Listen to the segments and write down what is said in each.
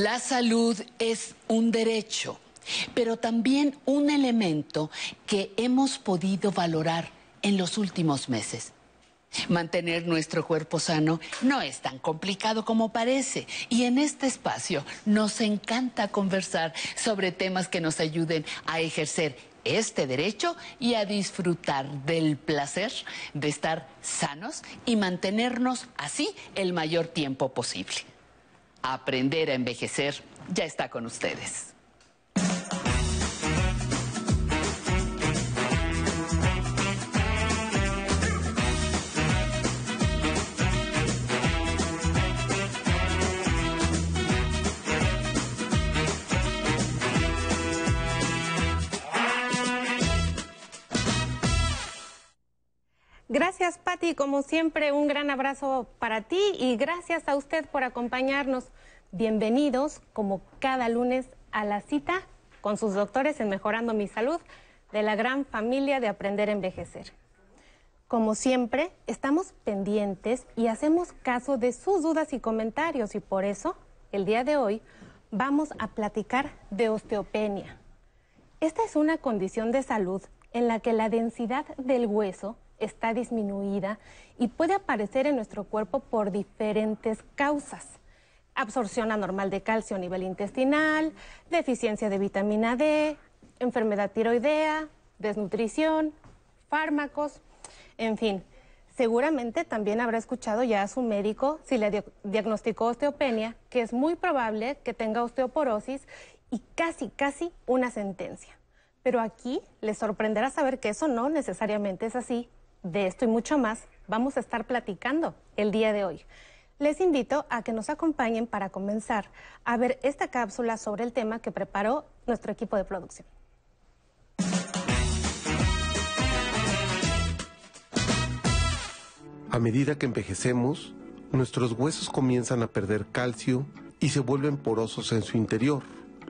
La salud es un derecho, pero también un elemento que hemos podido valorar en los últimos meses. Mantener nuestro cuerpo sano no es tan complicado como parece y en este espacio nos encanta conversar sobre temas que nos ayuden a ejercer este derecho y a disfrutar del placer de estar sanos y mantenernos así el mayor tiempo posible. Aprender a envejecer ya está con ustedes. Gracias, Patti. Como siempre, un gran abrazo para ti y gracias a usted por acompañarnos. Bienvenidos, como cada lunes, a la cita con sus doctores en Mejorando mi Salud de la gran familia de Aprender a Envejecer. Como siempre, estamos pendientes y hacemos caso de sus dudas y comentarios y por eso, el día de hoy, vamos a platicar de osteopenia. Esta es una condición de salud en la que la densidad del hueso está disminuida y puede aparecer en nuestro cuerpo por diferentes causas. Absorción anormal de calcio a nivel intestinal, deficiencia de vitamina D, enfermedad tiroidea, desnutrición, fármacos, en fin. Seguramente también habrá escuchado ya a su médico si le diagnosticó osteopenia, que es muy probable que tenga osteoporosis y casi, casi una sentencia. Pero aquí les sorprenderá saber que eso no necesariamente es así de esto y mucho más vamos a estar platicando el día de hoy. Les invito a que nos acompañen para comenzar a ver esta cápsula sobre el tema que preparó nuestro equipo de producción. A medida que envejecemos, nuestros huesos comienzan a perder calcio y se vuelven porosos en su interior,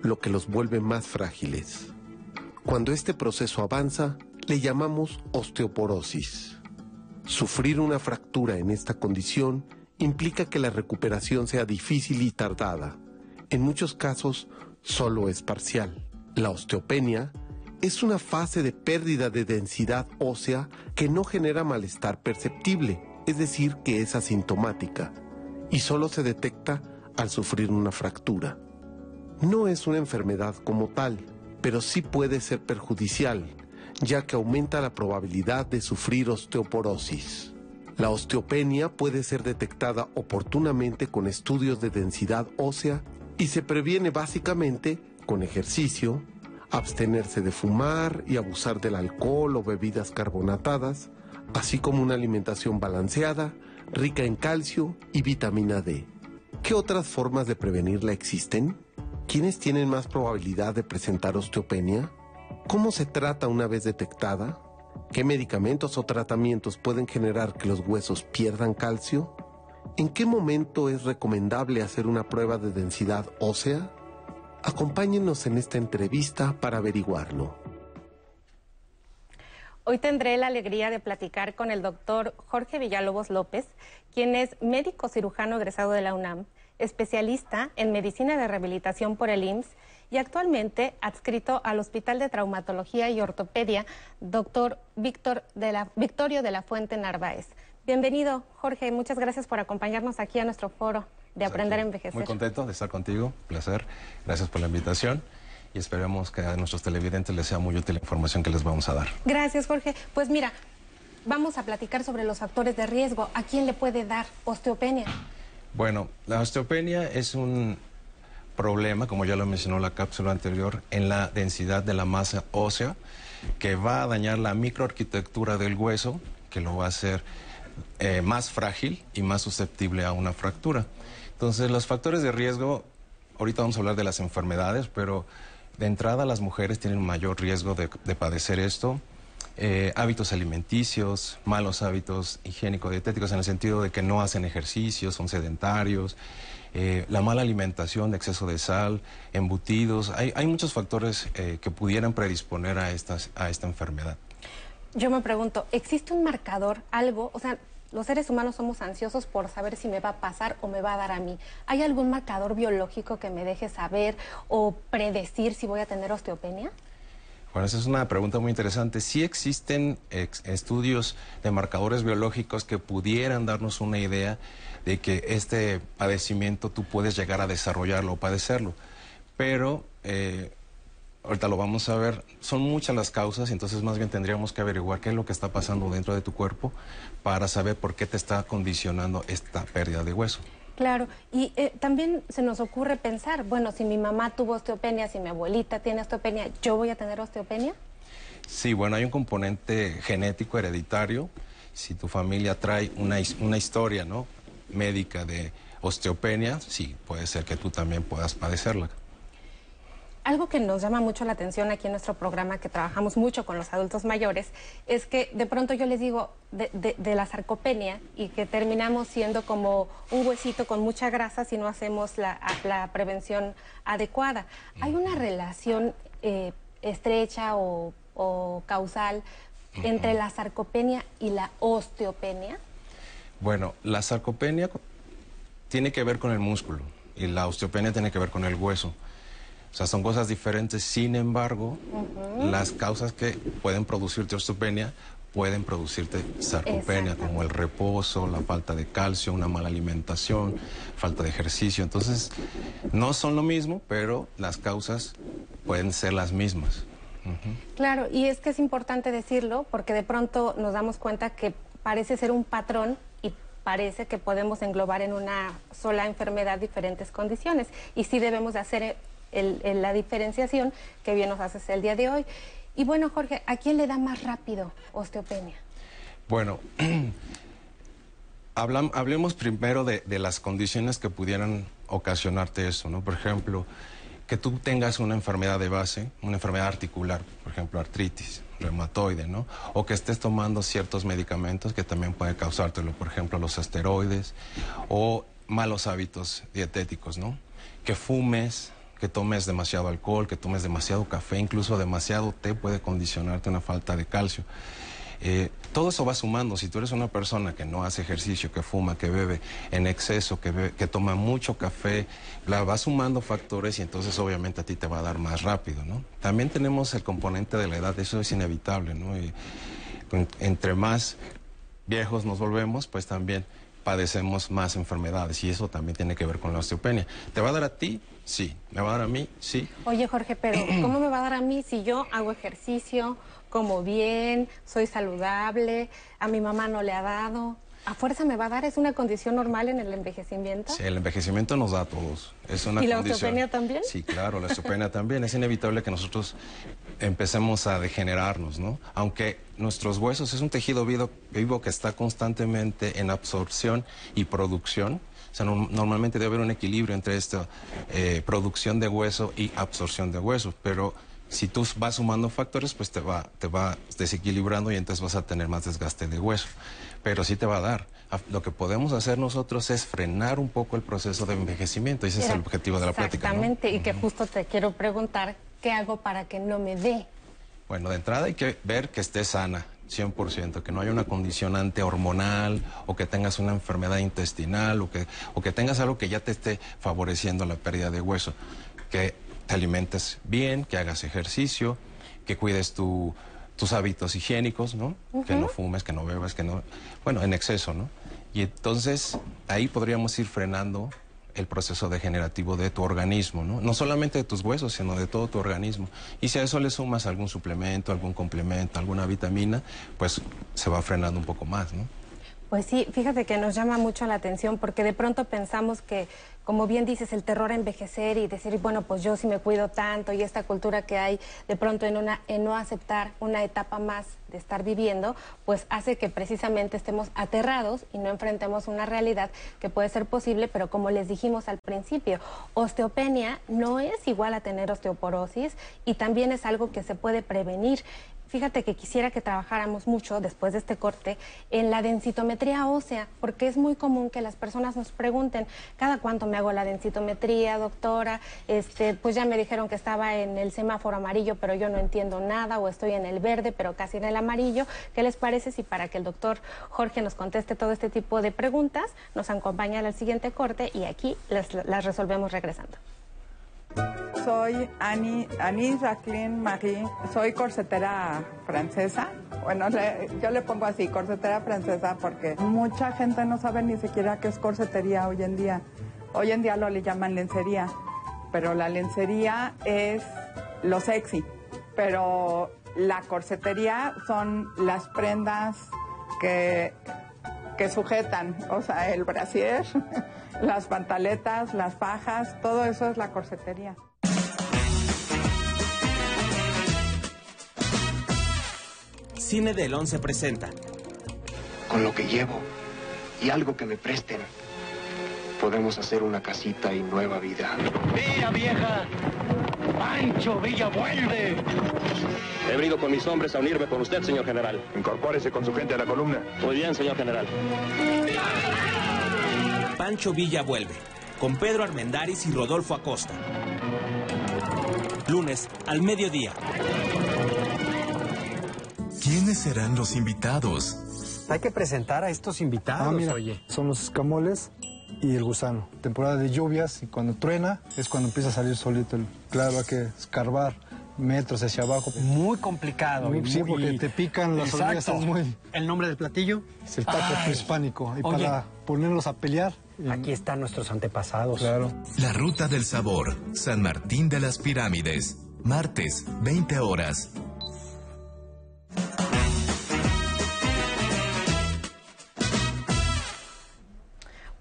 lo que los vuelve más frágiles. Cuando este proceso avanza, le llamamos osteoporosis. Sufrir una fractura en esta condición implica que la recuperación sea difícil y tardada. En muchos casos, solo es parcial. La osteopenia es una fase de pérdida de densidad ósea que no genera malestar perceptible, es decir, que es asintomática, y solo se detecta al sufrir una fractura. No es una enfermedad como tal, pero sí puede ser perjudicial, ya que aumenta la probabilidad de sufrir osteoporosis. La osteopenia puede ser detectada oportunamente con estudios de densidad ósea y se previene básicamente con ejercicio, abstenerse de fumar y abusar del alcohol o bebidas carbonatadas, así como una alimentación balanceada, rica en calcio y vitamina D. ¿Qué otras formas de prevenirla existen? ¿Quiénes tienen más probabilidad de presentar osteopenia? ¿Cómo se trata una vez detectada? ¿Qué medicamentos o tratamientos pueden generar que los huesos pierdan calcio? ¿En qué momento es recomendable hacer una prueba de densidad ósea? Acompáñenos en esta entrevista para averiguarlo. Hoy tendré la alegría de platicar con el doctor Jorge Villalobos López, quien es médico cirujano egresado de la UNAM, especialista en medicina de rehabilitación por el IMSS y actualmente adscrito al Hospital de Traumatología y Ortopedia, doctor Víctor de la, Victorio de la Fuente Narváez. Bienvenido, Jorge, muchas gracias por acompañarnos aquí a nuestro foro de pues Aprender a Envejecer. Muy contento de estar contigo, placer, gracias por la invitación y esperemos que a nuestros televidentes les sea muy útil la información que les vamos a dar. Gracias, Jorge. Pues mira, vamos a platicar sobre los factores de riesgo. ¿A quién le puede dar osteopenia? Bueno, la osteopenia es un problema, como ya lo mencionó la cápsula anterior, en la densidad de la masa ósea, que va a dañar la microarquitectura del hueso, que lo va a hacer eh, más frágil y más susceptible a una fractura. Entonces, los factores de riesgo, ahorita vamos a hablar de las enfermedades, pero de entrada las mujeres tienen mayor riesgo de, padecer esto. Eh, hábitos alimenticios, malos hábitos higiénico-dietéticos en el sentido de que no hacen ejercicio, son sedentarios, eh, la mala alimentación, exceso de sal, embutidos. Hay, muchos factores eh, que pudieran predisponer a, a esta enfermedad. Yo me pregunto, ¿existe un marcador, algo? O sea, los seres humanos somos ansiosos por saber si me va a pasar o me va a dar a mí. ¿Hay algún marcador biológico que me deje saber o predecir si voy a tener osteopenia? Bueno, esa es una pregunta muy interesante. Sí existen estudios de marcadores biológicos que pudieran darnos una idea de que este padecimiento tú puedes llegar a desarrollarlo o padecerlo. Pero eh, ahorita lo vamos a ver, son muchas las causas, entonces más bien tendríamos que averiguar qué es lo que está pasando dentro de tu cuerpo para saber por qué te está condicionando esta pérdida de hueso. Claro, y eh, también se nos ocurre pensar, bueno, si mi mamá tuvo osteopenia, si mi abuelita tiene osteopenia, ¿yo voy a tener osteopenia? Sí, bueno, hay un componente genético hereditario. Si tu familia trae una, una historia ¿no? Médica de osteopenia, sí, puede ser que tú también puedas padecerla algo que nos llama mucho la atención aquí en nuestro programa, que trabajamos mucho con los adultos mayores, es que de pronto yo les digo de, la sarcopenia y que terminamos siendo como un huesito con mucha grasa si no hacemos la, prevención adecuada. ¿Hay una relación eh, estrecha o, causal entre la sarcopenia y la osteopenia? Bueno, la sarcopenia tiene que ver con el músculo y la osteopenia tiene que ver con el hueso. O sea, son cosas diferentes. Sin embargo, las causas que pueden producirte osteopenia pueden producirte sarcopenia, como el reposo, la falta de calcio, una mala alimentación, falta de ejercicio. Entonces, no son lo mismo, pero las causas pueden ser las mismas. Claro, y es que es importante decirlo porque de pronto nos damos cuenta que parece ser un patrón parece que podemos englobar en una sola enfermedad diferentes condiciones y sí debemos de hacer la diferenciación que bien nos haces el día de hoy. Y bueno, Jorge, ¿a quién le da más rápido osteopenia? Bueno, hablemos primero de, las condiciones que pudieran ocasionarte eso, ¿no? Por ejemplo, que tú tengas una enfermedad de base, una enfermedad articular, por ejemplo, artritis, reumatoide, ¿no? O que estés tomando ciertos medicamentos que también pueden causártelo, por ejemplo, los esteroides o malos hábitos dietéticos, ¿no? Que fumes, que tomes demasiado alcohol, que tomes demasiado café, incluso demasiado té puede condicionarte una falta de calcio. Eh, todo eso va sumando. Si tú eres una persona que no hace ejercicio, que fuma, que bebe en exceso, que, que toma mucho café, la va sumando factores y entonces obviamente a ti te va a dar más rápido, ¿no? También tenemos el componente de la edad, eso es inevitable, ¿no? Y, entre más viejos nos volvemos, pues también padecemos más enfermedades y eso también tiene que ver con la osteopenia. ¿Te va a dar a ti? Sí. ¿Me va a dar a mí? Sí. Oye, Jorge, pero ¿cómo me va a dar a mí si yo hago ejercicio, como bien, soy saludable, a mi mamá no le ha dado? ¿A fuerza me va a dar? ¿Es una condición normal en el envejecimiento? Sí, el envejecimiento nos da a todos. Es una ¿Y la osteopenia también? Sí, claro, la osteopenia también. Es inevitable que nosotros empecemos a degenerarnos, ¿no? Aunque nuestros huesos es un tejido vivo, vivo que está constantemente en absorción y producción. O sea, normalmente debe haber un equilibrio entre esta eh, producción de hueso y absorción de hueso, pero si tú vas sumando factores, pues te va, te va desequilibrando y entonces vas a tener más desgaste de hueso pero sí te va a dar. Lo que podemos hacer nosotros es frenar un poco el proceso de envejecimiento. Ese es el objetivo de la plática. Exactamente, y que justo te quiero preguntar, ¿qué hago para que no me dé? Bueno, de entrada hay que ver que estés sana, 100%, que no haya una condicionante hormonal o que tengas una enfermedad intestinal o que, o que tengas algo que ya te esté favoreciendo la pérdida de hueso. Que te alimentes bien, que hagas ejercicio, que cuides tu, tus hábitos higiénicos, ¿no? Que no fumes, que no bebas, que no... Bueno, en exceso, ¿no? Y entonces ahí podríamos ir frenando el proceso degenerativo de tu organismo, ¿no? No solamente de tus huesos, sino de todo tu organismo. Y si a eso le sumas algún suplemento, algún complemento, alguna vitamina, pues se va frenando un poco más, ¿no? Pues sí, fíjate que nos llama mucho la atención porque de pronto pensamos que como bien dices, el terror a envejecer y decir, bueno, pues yo sí me cuido tanto y esta cultura que hay de pronto en, una, en no aceptar una etapa más de estar viviendo, pues hace que precisamente estemos aterrados y no enfrentemos una realidad que puede ser posible, pero como les dijimos al principio, osteopenia no es igual a tener osteoporosis y también es algo que se puede prevenir. Fíjate que quisiera que trabajáramos mucho después de este corte en la densitometría ósea, porque es muy común que las personas nos pregunten, ¿cada cuánto me hago la densitometría, doctora? Este, pues ya me dijeron que estaba en el semáforo amarillo, pero yo no entiendo nada, o estoy en el verde, pero casi en el amarillo. ¿Qué les parece si para que el doctor Jorge nos conteste todo este tipo de preguntas, nos acompaña al siguiente corte y aquí las, las resolvemos regresando? Soy Annie, Annie Jacqueline Marie, soy corsetera francesa. Bueno, yo le pongo así, corsetera francesa, porque mucha gente no sabe ni siquiera qué es corsetería hoy en día. Hoy en día lo le llaman lencería, pero la lencería es lo sexy, pero la corsetería son las prendas que, que sujetan, o sea, el brasier, las pantaletas, las fajas, todo eso es la corsetería. Cine del 11 presenta. Con lo que llevo y algo que me presten, podemos hacer una casita y nueva vida. ¡Villa vieja! ¡Pancho Villa vuelve! He venido con mis hombres a unirme con usted, señor general. Incorpórese con su gente a la columna. Muy bien, señor general. Pancho Villa vuelve, con Pedro Armendáriz y Rodolfo Acosta. Lunes al mediodía. ¿Quiénes serán los invitados? Hay que presentar a estos invitados, ah, mira, oye. Son los escamoles y el gusano. Temporada de lluvias y cuando truena es cuando empieza a salir solito. El, claro, hay que escarbar metros hacia abajo. Muy complicado. Muy, sí, porque te pican las hormigas. muy... ¿El nombre del platillo? Es el taco hispánico. Y para ponerlos a pelear... Aquí están nuestros antepasados. Claro. La Ruta del Sabor, San Martín de las Pirámides. Martes, 20 horas.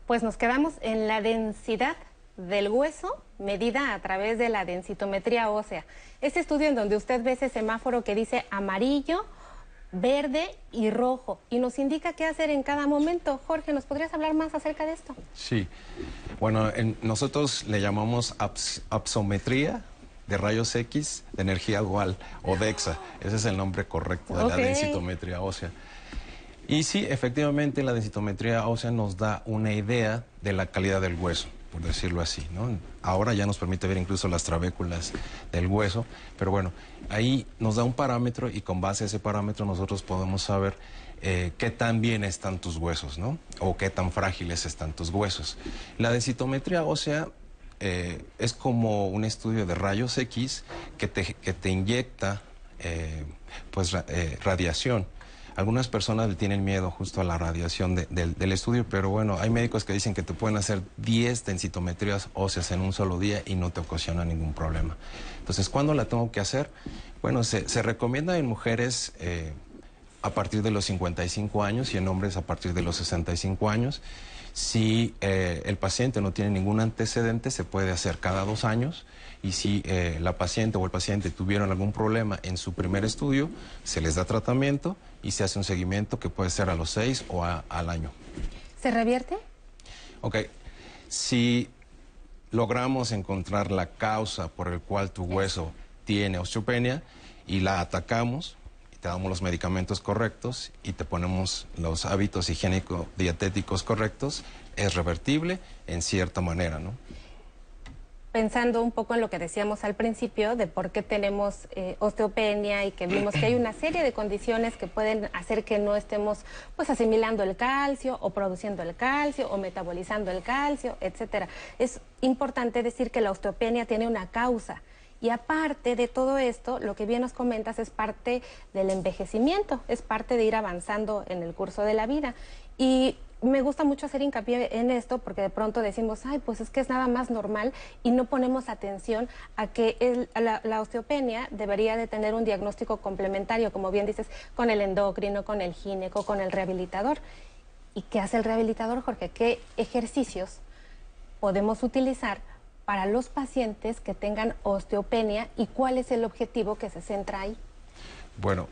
Pues nos quedamos en la densidad del hueso medida a través de la densitometría ósea. Este estudio en donde usted ve ese semáforo que dice amarillo, verde y rojo y nos indica qué hacer en cada momento. Jorge, ¿nos podrías hablar más acerca de esto? Sí. Bueno, nosotros le llamamos absometría de rayos X de energía dual o DEXA. Ese es el nombre correcto de la densitometría ósea. Y sí, efectivamente la densitometría ósea nos da una idea de la calidad del hueso por decirlo así. ¿no? Ahora ya nos permite ver incluso las trabéculas del hueso, pero bueno, ahí nos da un parámetro y con base a ese parámetro nosotros podemos saber eh, qué tan bien están tus huesos, ¿no? O qué tan frágiles están tus huesos. La densitometría ósea eh, es como un estudio de rayos X que te, que te inyecta eh, pues, radiación algunas personas le tienen miedo justo a la radiación del estudio, pero bueno, hay médicos que dicen que te pueden hacer 10 densitometrías óseas en un solo día y no te ocasiona ningún problema. Entonces, ¿cuándo la tengo que hacer? Bueno, se, recomienda en mujeres eh, a partir de los 55 años y en hombres a partir de los 65 años. Si eh, el paciente no tiene ningún antecedente, se puede hacer cada dos años y si eh, la paciente o el paciente tuvieron algún problema en su primer estudio, se les da tratamiento y se hace un seguimiento que puede ser a los seis o al año. ¿Se revierte? Ok. Si logramos encontrar la causa por el cual tu hueso tiene osteopenia y la atacamos, te damos los medicamentos correctos y te ponemos los hábitos higiénico-dietéticos correctos, es revertible en cierta manera, ¿no? pensando un poco en lo que decíamos al principio de por qué tenemos eh, osteopenia y que vimos que hay una serie de condiciones que pueden hacer que no estemos pues asimilando el calcio o produciendo el calcio o metabolizando el calcio, etcétera. Es importante decir que la osteopenia tiene una causa. Y aparte de todo esto, lo que bien nos comentas es parte del envejecimiento, es parte de ir avanzando en el curso de la vida. Y me gusta mucho hacer hincapié en esto porque de pronto decimos, ay, pues es que es nada más normal y no ponemos atención a que la, osteopenia debería de tener un diagnóstico complementario, como bien dices, con el endocrino, con el gineco, con el rehabilitador. ¿Y qué hace el rehabilitador, Jorge? ¿Qué ejercicios podemos utilizar para los pacientes que tengan osteopenia y cuál es el objetivo que se centra ahí? Bueno,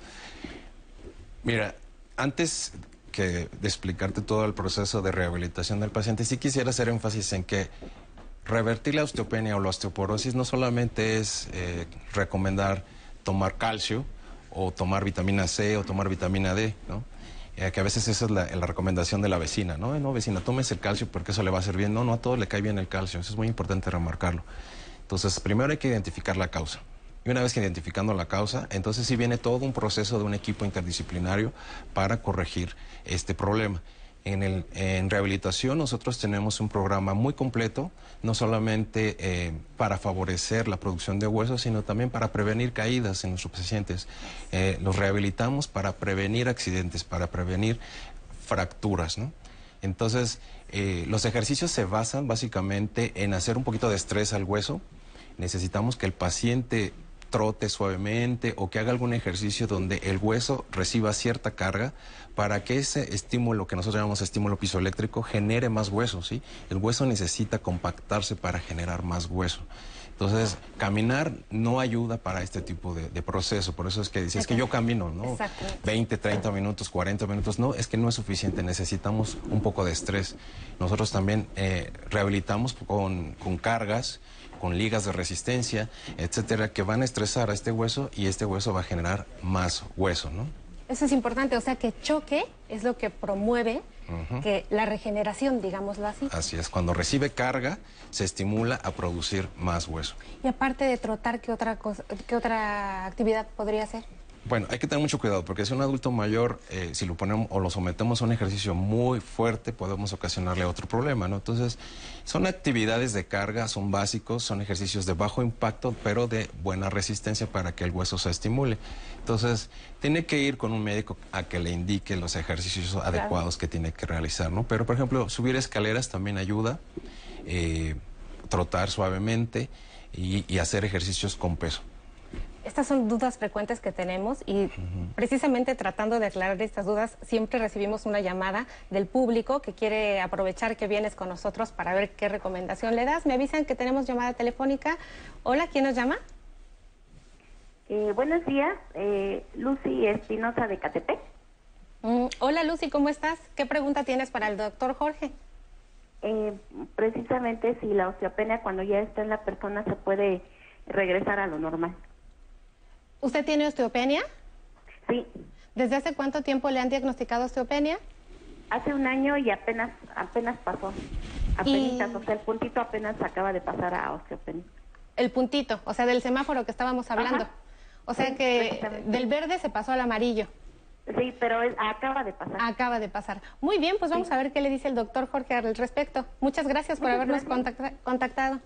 mira, antes de explicarte todo el proceso de rehabilitación del paciente, sí quisiera hacer énfasis en que revertir la osteopenia o la osteoporosis no solamente es eh, recomendar tomar calcio o tomar vitamina C o tomar vitamina D, ¿no? Eh, que a veces esa es la, recomendación de la vecina, ¿no? No, vecina, tomes el calcio porque eso le va a hacer bien. No, no a todos le cae bien el calcio, eso es muy importante remarcarlo. Entonces, primero hay que identificar la causa. Y una vez que identificando la causa, entonces sí viene todo un proceso de un equipo interdisciplinario para corregir este problema. En, rehabilitación nosotros tenemos un programa muy completo, no solamente eh, para favorecer la producción de huesos, sino también para prevenir caídas en nuestros pacientes. Eh, los rehabilitamos para prevenir accidentes, para prevenir fracturas, ¿no? Entonces, eh, los ejercicios se basan básicamente en hacer un poquito de estrés al hueso. Necesitamos que el paciente trote suavemente o que haga algún ejercicio donde el hueso reciba cierta carga para que ese estímulo que nosotros llamamos estímulo pisoeléctrico genere más hueso, ¿sí? El hueso necesita compactarse para generar más hueso. Entonces, caminar no ayuda para este tipo de, de proceso. Por eso es que dices que yo camino, ¿no? 20, 30 minutos, 40 minutos. No, es que no es suficiente. Necesitamos un poco de estrés. Nosotros también eh, rehabilitamos con, con cargas, con ligas de resistencia, etcétera, que van a estresar a este hueso y este hueso va a generar más hueso, ¿no? Eso es importante, o sea que choque es lo que promueve que la regeneración, digámoslo así. Así es, cuando recibe carga se estimula a producir más hueso. Y aparte de trotar, ¿qué otra, cosa, qué otra actividad podría hacer? Bueno, hay que tener mucho cuidado porque si un adulto mayor, eh, si lo ponemos o lo sometemos a un ejercicio muy fuerte, podemos ocasionarle otro problema, ¿no? Entonces, son actividades de carga, son básicos, son ejercicios de bajo impacto, pero de buena resistencia para que el hueso se estimule. Entonces, tiene que ir con un médico a que le indique los ejercicios claro. adecuados que tiene que realizar, ¿no? Pero, por ejemplo, subir escaleras también ayuda, eh, trotar suavemente y, y hacer ejercicios con peso. Estas son dudas frecuentes que tenemos y uh -huh. precisamente tratando de aclarar estas dudas, siempre recibimos una llamada del público que quiere aprovechar que vienes con nosotros para ver qué recomendación le das. Me avisan que tenemos llamada telefónica. Hola, ¿quién nos llama? Eh, buenos días, eh, Lucy Espinosa de Catepec. Mm, hola Lucy, ¿cómo estás? ¿Qué pregunta tienes para el doctor Jorge? Eh, precisamente si la osteopenia cuando ya está en la persona se puede regresar a lo normal. ¿Usted tiene osteopenia? Sí. ¿Desde hace cuánto tiempo le han diagnosticado osteopenia? Hace un año y apenas apenas pasó. Apenas, y... o sea, el puntito apenas acaba de pasar a osteopenia. El puntito, o sea, del semáforo que estábamos hablando. Ajá. O sea sí, que del verde se pasó al amarillo. Sí, pero es, acaba de pasar. Acaba de pasar. Muy bien, pues vamos sí. a ver qué le dice el doctor Jorge al respecto. Muchas gracias por Muchas habernos gracias. Contactado.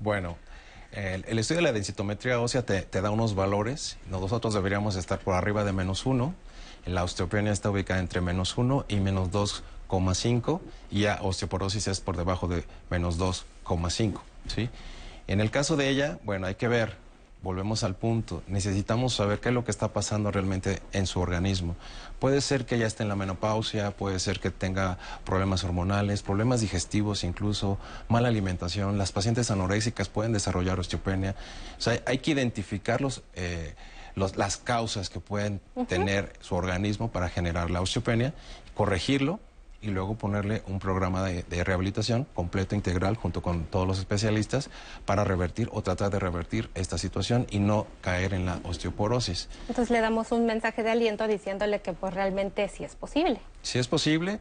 Bueno, el, estudio de la densitometría ósea te, te, da unos valores. Nosotros deberíamos estar por arriba de menos 1. La osteopenia está ubicada entre menos 1 y menos 2,5. Y la osteoporosis es por debajo de menos 2,5. ¿sí? En el caso de ella, bueno, hay que ver volvemos al punto, necesitamos saber qué es lo que está pasando realmente en su organismo. Puede ser que ya esté en la menopausia, puede ser que tenga problemas hormonales, problemas digestivos incluso, mala alimentación. Las pacientes anoréxicas pueden desarrollar osteopenia. O sea, hay que identificar los, eh, los, las causas que pueden uh -huh. tener su organismo para generar la osteopenia, corregirlo y luego ponerle un programa de, de, rehabilitación completo, integral, junto con todos los especialistas, para revertir o tratar de revertir esta situación y no caer en la osteoporosis. Entonces le damos un mensaje de aliento diciéndole que pues realmente sí es posible. Sí es posible,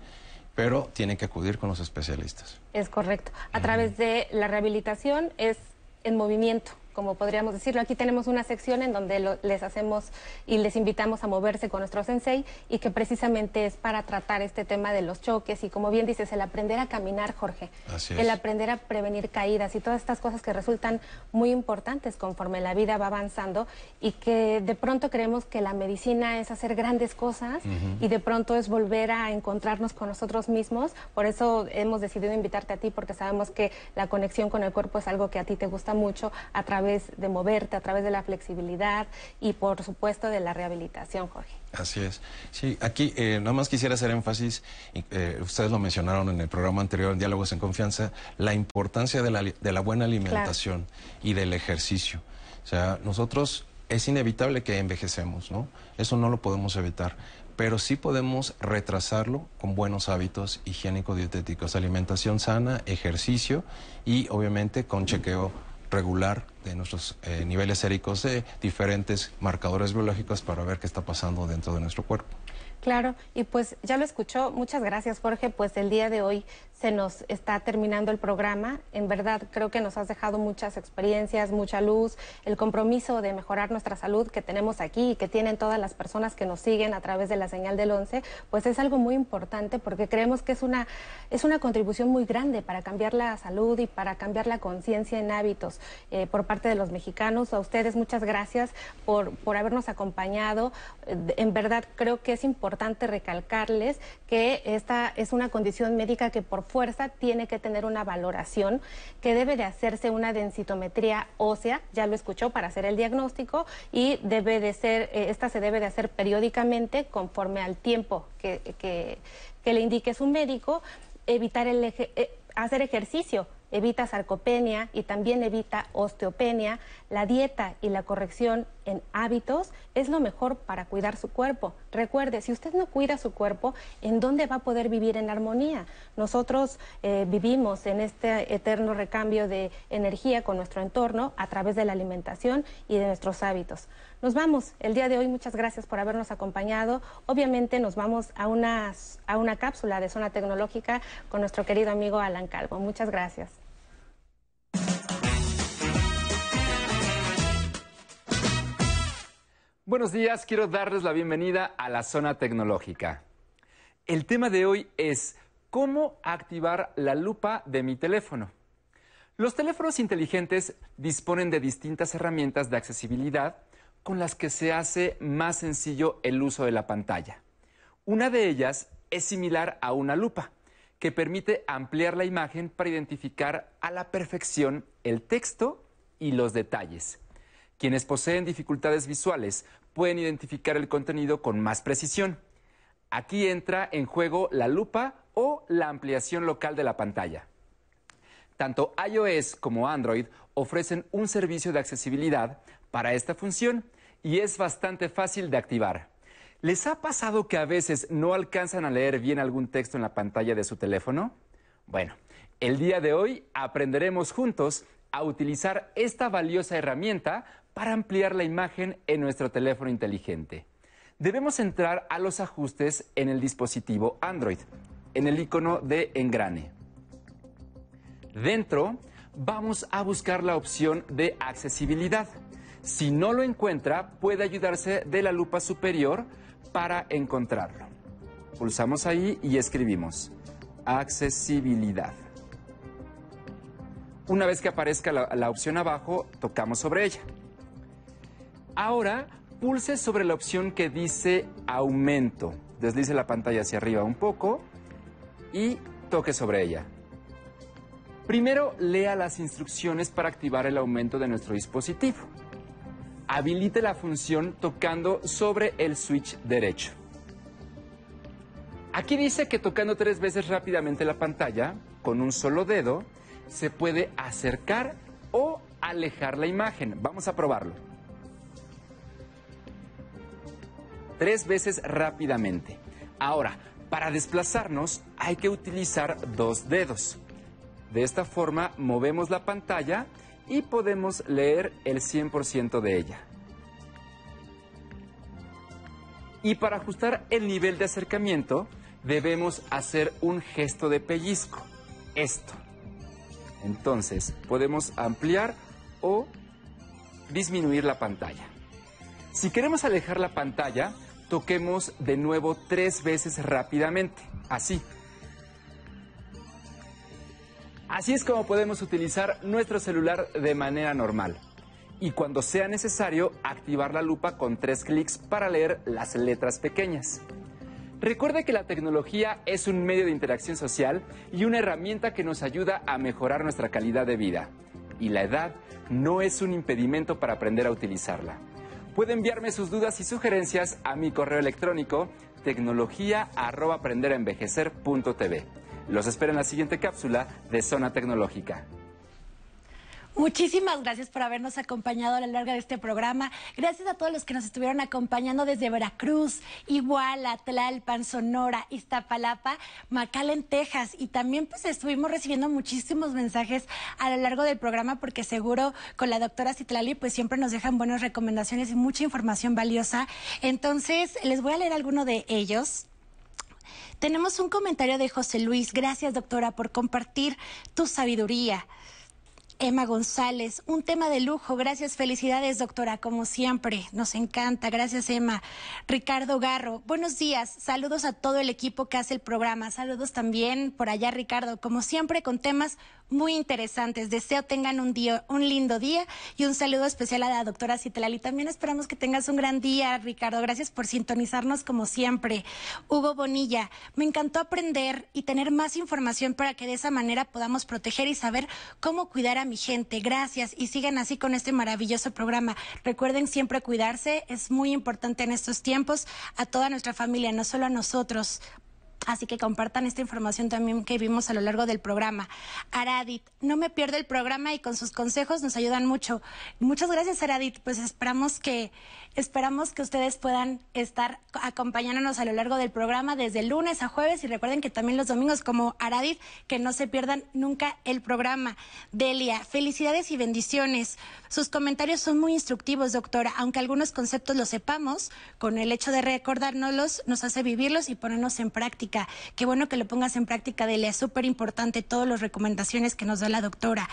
pero tiene que acudir con los especialistas. Es correcto. A uh -huh. través de la rehabilitación es en movimiento como podríamos decirlo. Aquí tenemos una sección en donde lo, les hacemos y les invitamos a moverse con nuestro sensei y que precisamente es para tratar este tema de los choques y como bien dices, el aprender a caminar, Jorge. Así es. El aprender a prevenir caídas y todas estas cosas que resultan muy importantes conforme la vida va avanzando y que de pronto creemos que la medicina es hacer grandes cosas uh -huh. y de pronto es volver a encontrarnos con nosotros mismos. Por eso hemos decidido invitarte a ti porque sabemos que la conexión con el cuerpo es algo que a ti te gusta mucho a través de moverte, a través de la flexibilidad y por supuesto de la rehabilitación, Jorge. Así es. Sí, aquí eh, nada más quisiera hacer énfasis, eh, ustedes lo mencionaron en el programa anterior, en Diálogos en Confianza, la importancia de la, de la buena alimentación claro. y del ejercicio. O sea, nosotros es inevitable que envejecemos, ¿no? Eso no lo podemos evitar pero sí podemos retrasarlo con buenos hábitos higiénico-dietéticos, alimentación sana, ejercicio y obviamente con chequeo regular de nuestros eh, niveles séricos de diferentes marcadores biológicos para ver qué está pasando dentro de nuestro cuerpo. Claro, y pues ya lo escuchó. Muchas gracias, Jorge. Pues el día de hoy se nos está terminando el programa. En verdad, creo que nos has dejado muchas experiencias, mucha luz, el compromiso de mejorar nuestra salud que tenemos aquí y que tienen todas las personas que nos siguen a través de la señal del 11, pues es algo muy importante porque creemos que es una, es una contribución muy grande para cambiar la salud y para cambiar la conciencia en hábitos eh, por parte de los mexicanos. A ustedes muchas gracias por, por habernos acompañado. Eh, En verdad, creo que es importante recalcarles que esta es una condición médica que por fuerza tiene que tener una valoración, que debe de hacerse una densitometría ósea, ya lo escuchó, para hacer el diagnóstico y debe de ser, eh, esta se debe de hacer periódicamente conforme al tiempo que, que- le indique su médico, evitar el eje- eh, hacer ejercicio evita sarcopenia y también evita osteopenia. La dieta y la corrección en hábitos es lo mejor para cuidar su cuerpo. Recuerde, si usted no cuida su cuerpo, ¿en dónde va a poder vivir en armonía? Nosotros eh, vivimos en este eterno recambio de energía con nuestro entorno a través de la alimentación y de nuestros hábitos. Nos vamos el día de hoy. Muchas gracias por habernos acompañado. Obviamente nos vamos a una, a una cápsula de zona tecnológica con nuestro querido amigo Alan Calvo. Muchas gracias. Buenos días, quiero darles la bienvenida a la zona tecnológica. El tema de hoy es cómo activar la lupa de mi teléfono. Los teléfonos inteligentes disponen de distintas herramientas de accesibilidad con las que se hace más sencillo el uso de la pantalla. Una de ellas es similar a una lupa, que permite ampliar la imagen para identificar a la perfección el texto y los detalles. Quienes poseen dificultades visuales pueden identificar el contenido con más precisión. Aquí entra en juego la lupa o la ampliación local de la pantalla. Tanto iOS como Android ofrecen un servicio de accesibilidad para esta función y es bastante fácil de activar. ¿Les ha pasado que a veces no alcanzan a leer bien algún texto en la pantalla de su teléfono? Bueno, el día de hoy aprenderemos juntos a utilizar esta valiosa herramienta para ampliar la imagen en nuestro teléfono inteligente. Debemos entrar a los ajustes en el dispositivo Android, en el icono de engrane. Dentro vamos a buscar la opción de accesibilidad. Si no lo encuentra, puede ayudarse de la lupa superior para encontrarlo. Pulsamos ahí y escribimos accesibilidad. Una vez que aparezca la, la opción abajo, tocamos sobre ella. Ahora pulse sobre la opción que dice aumento. Deslice la pantalla hacia arriba un poco y toque sobre ella. Primero lea las instrucciones para activar el aumento de nuestro dispositivo. Habilite la función tocando sobre el switch derecho. Aquí dice que tocando tres veces rápidamente la pantalla, con un solo dedo, se puede acercar o alejar la imagen. Vamos a probarlo. Tres veces rápidamente. Ahora, para desplazarnos hay que utilizar dos dedos. De esta forma movemos la pantalla y podemos leer el 100% de ella. Y para ajustar el nivel de acercamiento debemos hacer un gesto de pellizco. Esto. Entonces podemos ampliar o disminuir la pantalla. Si queremos alejar la pantalla, toquemos de nuevo tres veces rápidamente. Así. Así es como podemos utilizar nuestro celular de manera normal. Y cuando sea necesario, activar la lupa con tres clics para leer las letras pequeñas. Recuerde que la tecnología es un medio de interacción social y una herramienta que nos ayuda a mejorar nuestra calidad de vida. Y la edad no es un impedimento para aprender a utilizarla. Puede enviarme sus dudas y sugerencias a mi correo electrónico tecnología@aprenderaenvejecer.tv. Los espero en la siguiente cápsula de Zona Tecnológica. Muchísimas gracias por habernos acompañado a lo largo de este programa. Gracias a todos los que nos estuvieron acompañando desde Veracruz, Iguala, Tlalpan, Sonora, Iztapalapa, McAllen, Texas. Y también pues estuvimos recibiendo muchísimos mensajes a lo largo del programa porque seguro con la doctora Citlali pues siempre nos dejan buenas recomendaciones y mucha información valiosa. Entonces les voy a leer alguno de ellos. Tenemos un comentario de José Luis. Gracias, doctora, por compartir tu sabiduría. Emma González, un tema de lujo. Gracias, felicidades, doctora, como siempre. Nos encanta. Gracias, Emma. Ricardo Garro, buenos días. Saludos a todo el equipo que hace el programa. Saludos también por allá, Ricardo. Como siempre, con temas muy interesantes. Deseo tengan un día, un lindo día y un saludo especial a la doctora Citlali. También esperamos que tengas un gran día, Ricardo. Gracias por sintonizarnos como siempre. Hugo Bonilla, me encantó aprender y tener más información para que de esa manera podamos proteger y saber cómo cuidar a mi gente. Gracias y sigan así con este maravilloso programa. Recuerden siempre cuidarse, es muy importante en estos tiempos a toda nuestra familia, no solo a nosotros. Así que compartan esta información también que vimos a lo largo del programa. Aradit, no me pierdo el programa y con sus consejos nos ayudan mucho. Muchas gracias, Aradit. Pues esperamos que esperamos que ustedes puedan estar acompañándonos a lo largo del programa desde lunes a jueves y recuerden que también los domingos como Aradit que no se pierdan nunca el programa. Delia, felicidades y bendiciones. Sus comentarios son muy instructivos, doctora, aunque algunos conceptos los sepamos, con el hecho de recordárnoslos nos hace vivirlos y ponernos en práctica. Qué bueno que lo pongas en práctica, Delia. Es súper importante todas las recomendaciones que nos da la doctora.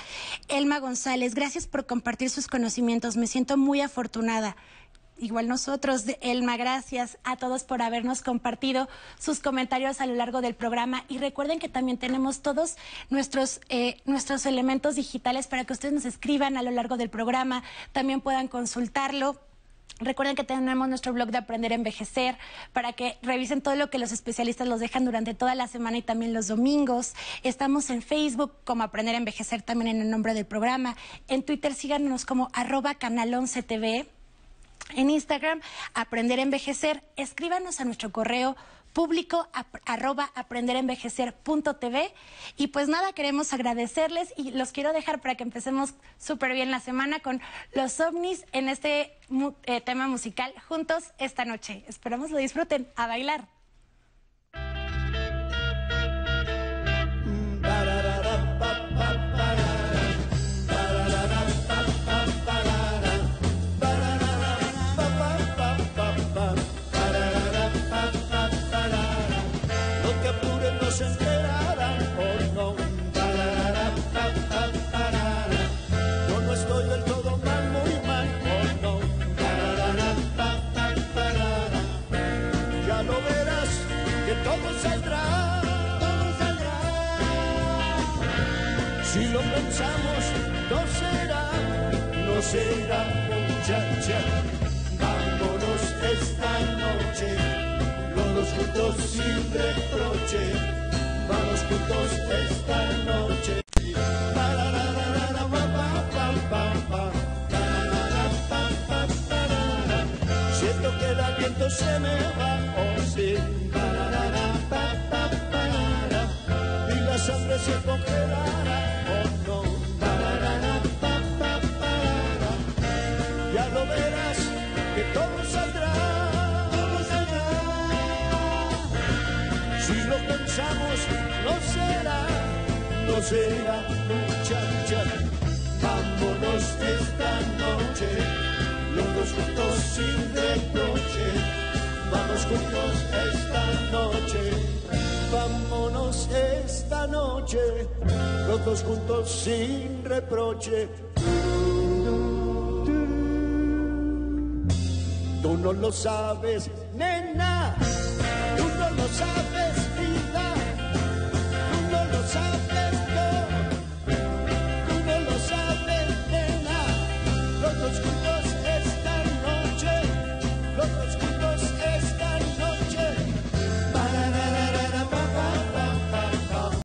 Elma González, gracias por compartir sus conocimientos. Me siento muy afortunada. Igual nosotros, Elma, gracias a todos por habernos compartido sus comentarios a lo largo del programa. Y recuerden que también tenemos todos nuestros, eh, nuestros elementos digitales para que ustedes nos escriban a lo largo del programa, también puedan consultarlo. Recuerden que tenemos nuestro blog de Aprender a Envejecer para que revisen todo lo que los especialistas los dejan durante toda la semana y también los domingos. Estamos en Facebook como Aprender a Envejecer también en el nombre del programa. En Twitter síganos como arroba canal 11 TV. En Instagram, Aprender a Envejecer. Escríbanos a nuestro correo público arroba aprenderenvejecer.tv y pues nada, queremos agradecerles y los quiero dejar para que empecemos súper bien la semana con los ovnis en este eh, tema musical juntos esta noche. Esperamos lo disfruten. A bailar. Aliento se me va, oh sí. Y la sangre se congelará, oh no. verás que todo saldrá. Todo saldrá. Si lo pensamos, no será, no será muchacha. Vámonos esta noche, dos juntos sin reproche. Vamos juntos esta noche. Vámonos esta noche, los dos juntos sin reproche. Tú no lo sabes, nena. Tú no lo sabes.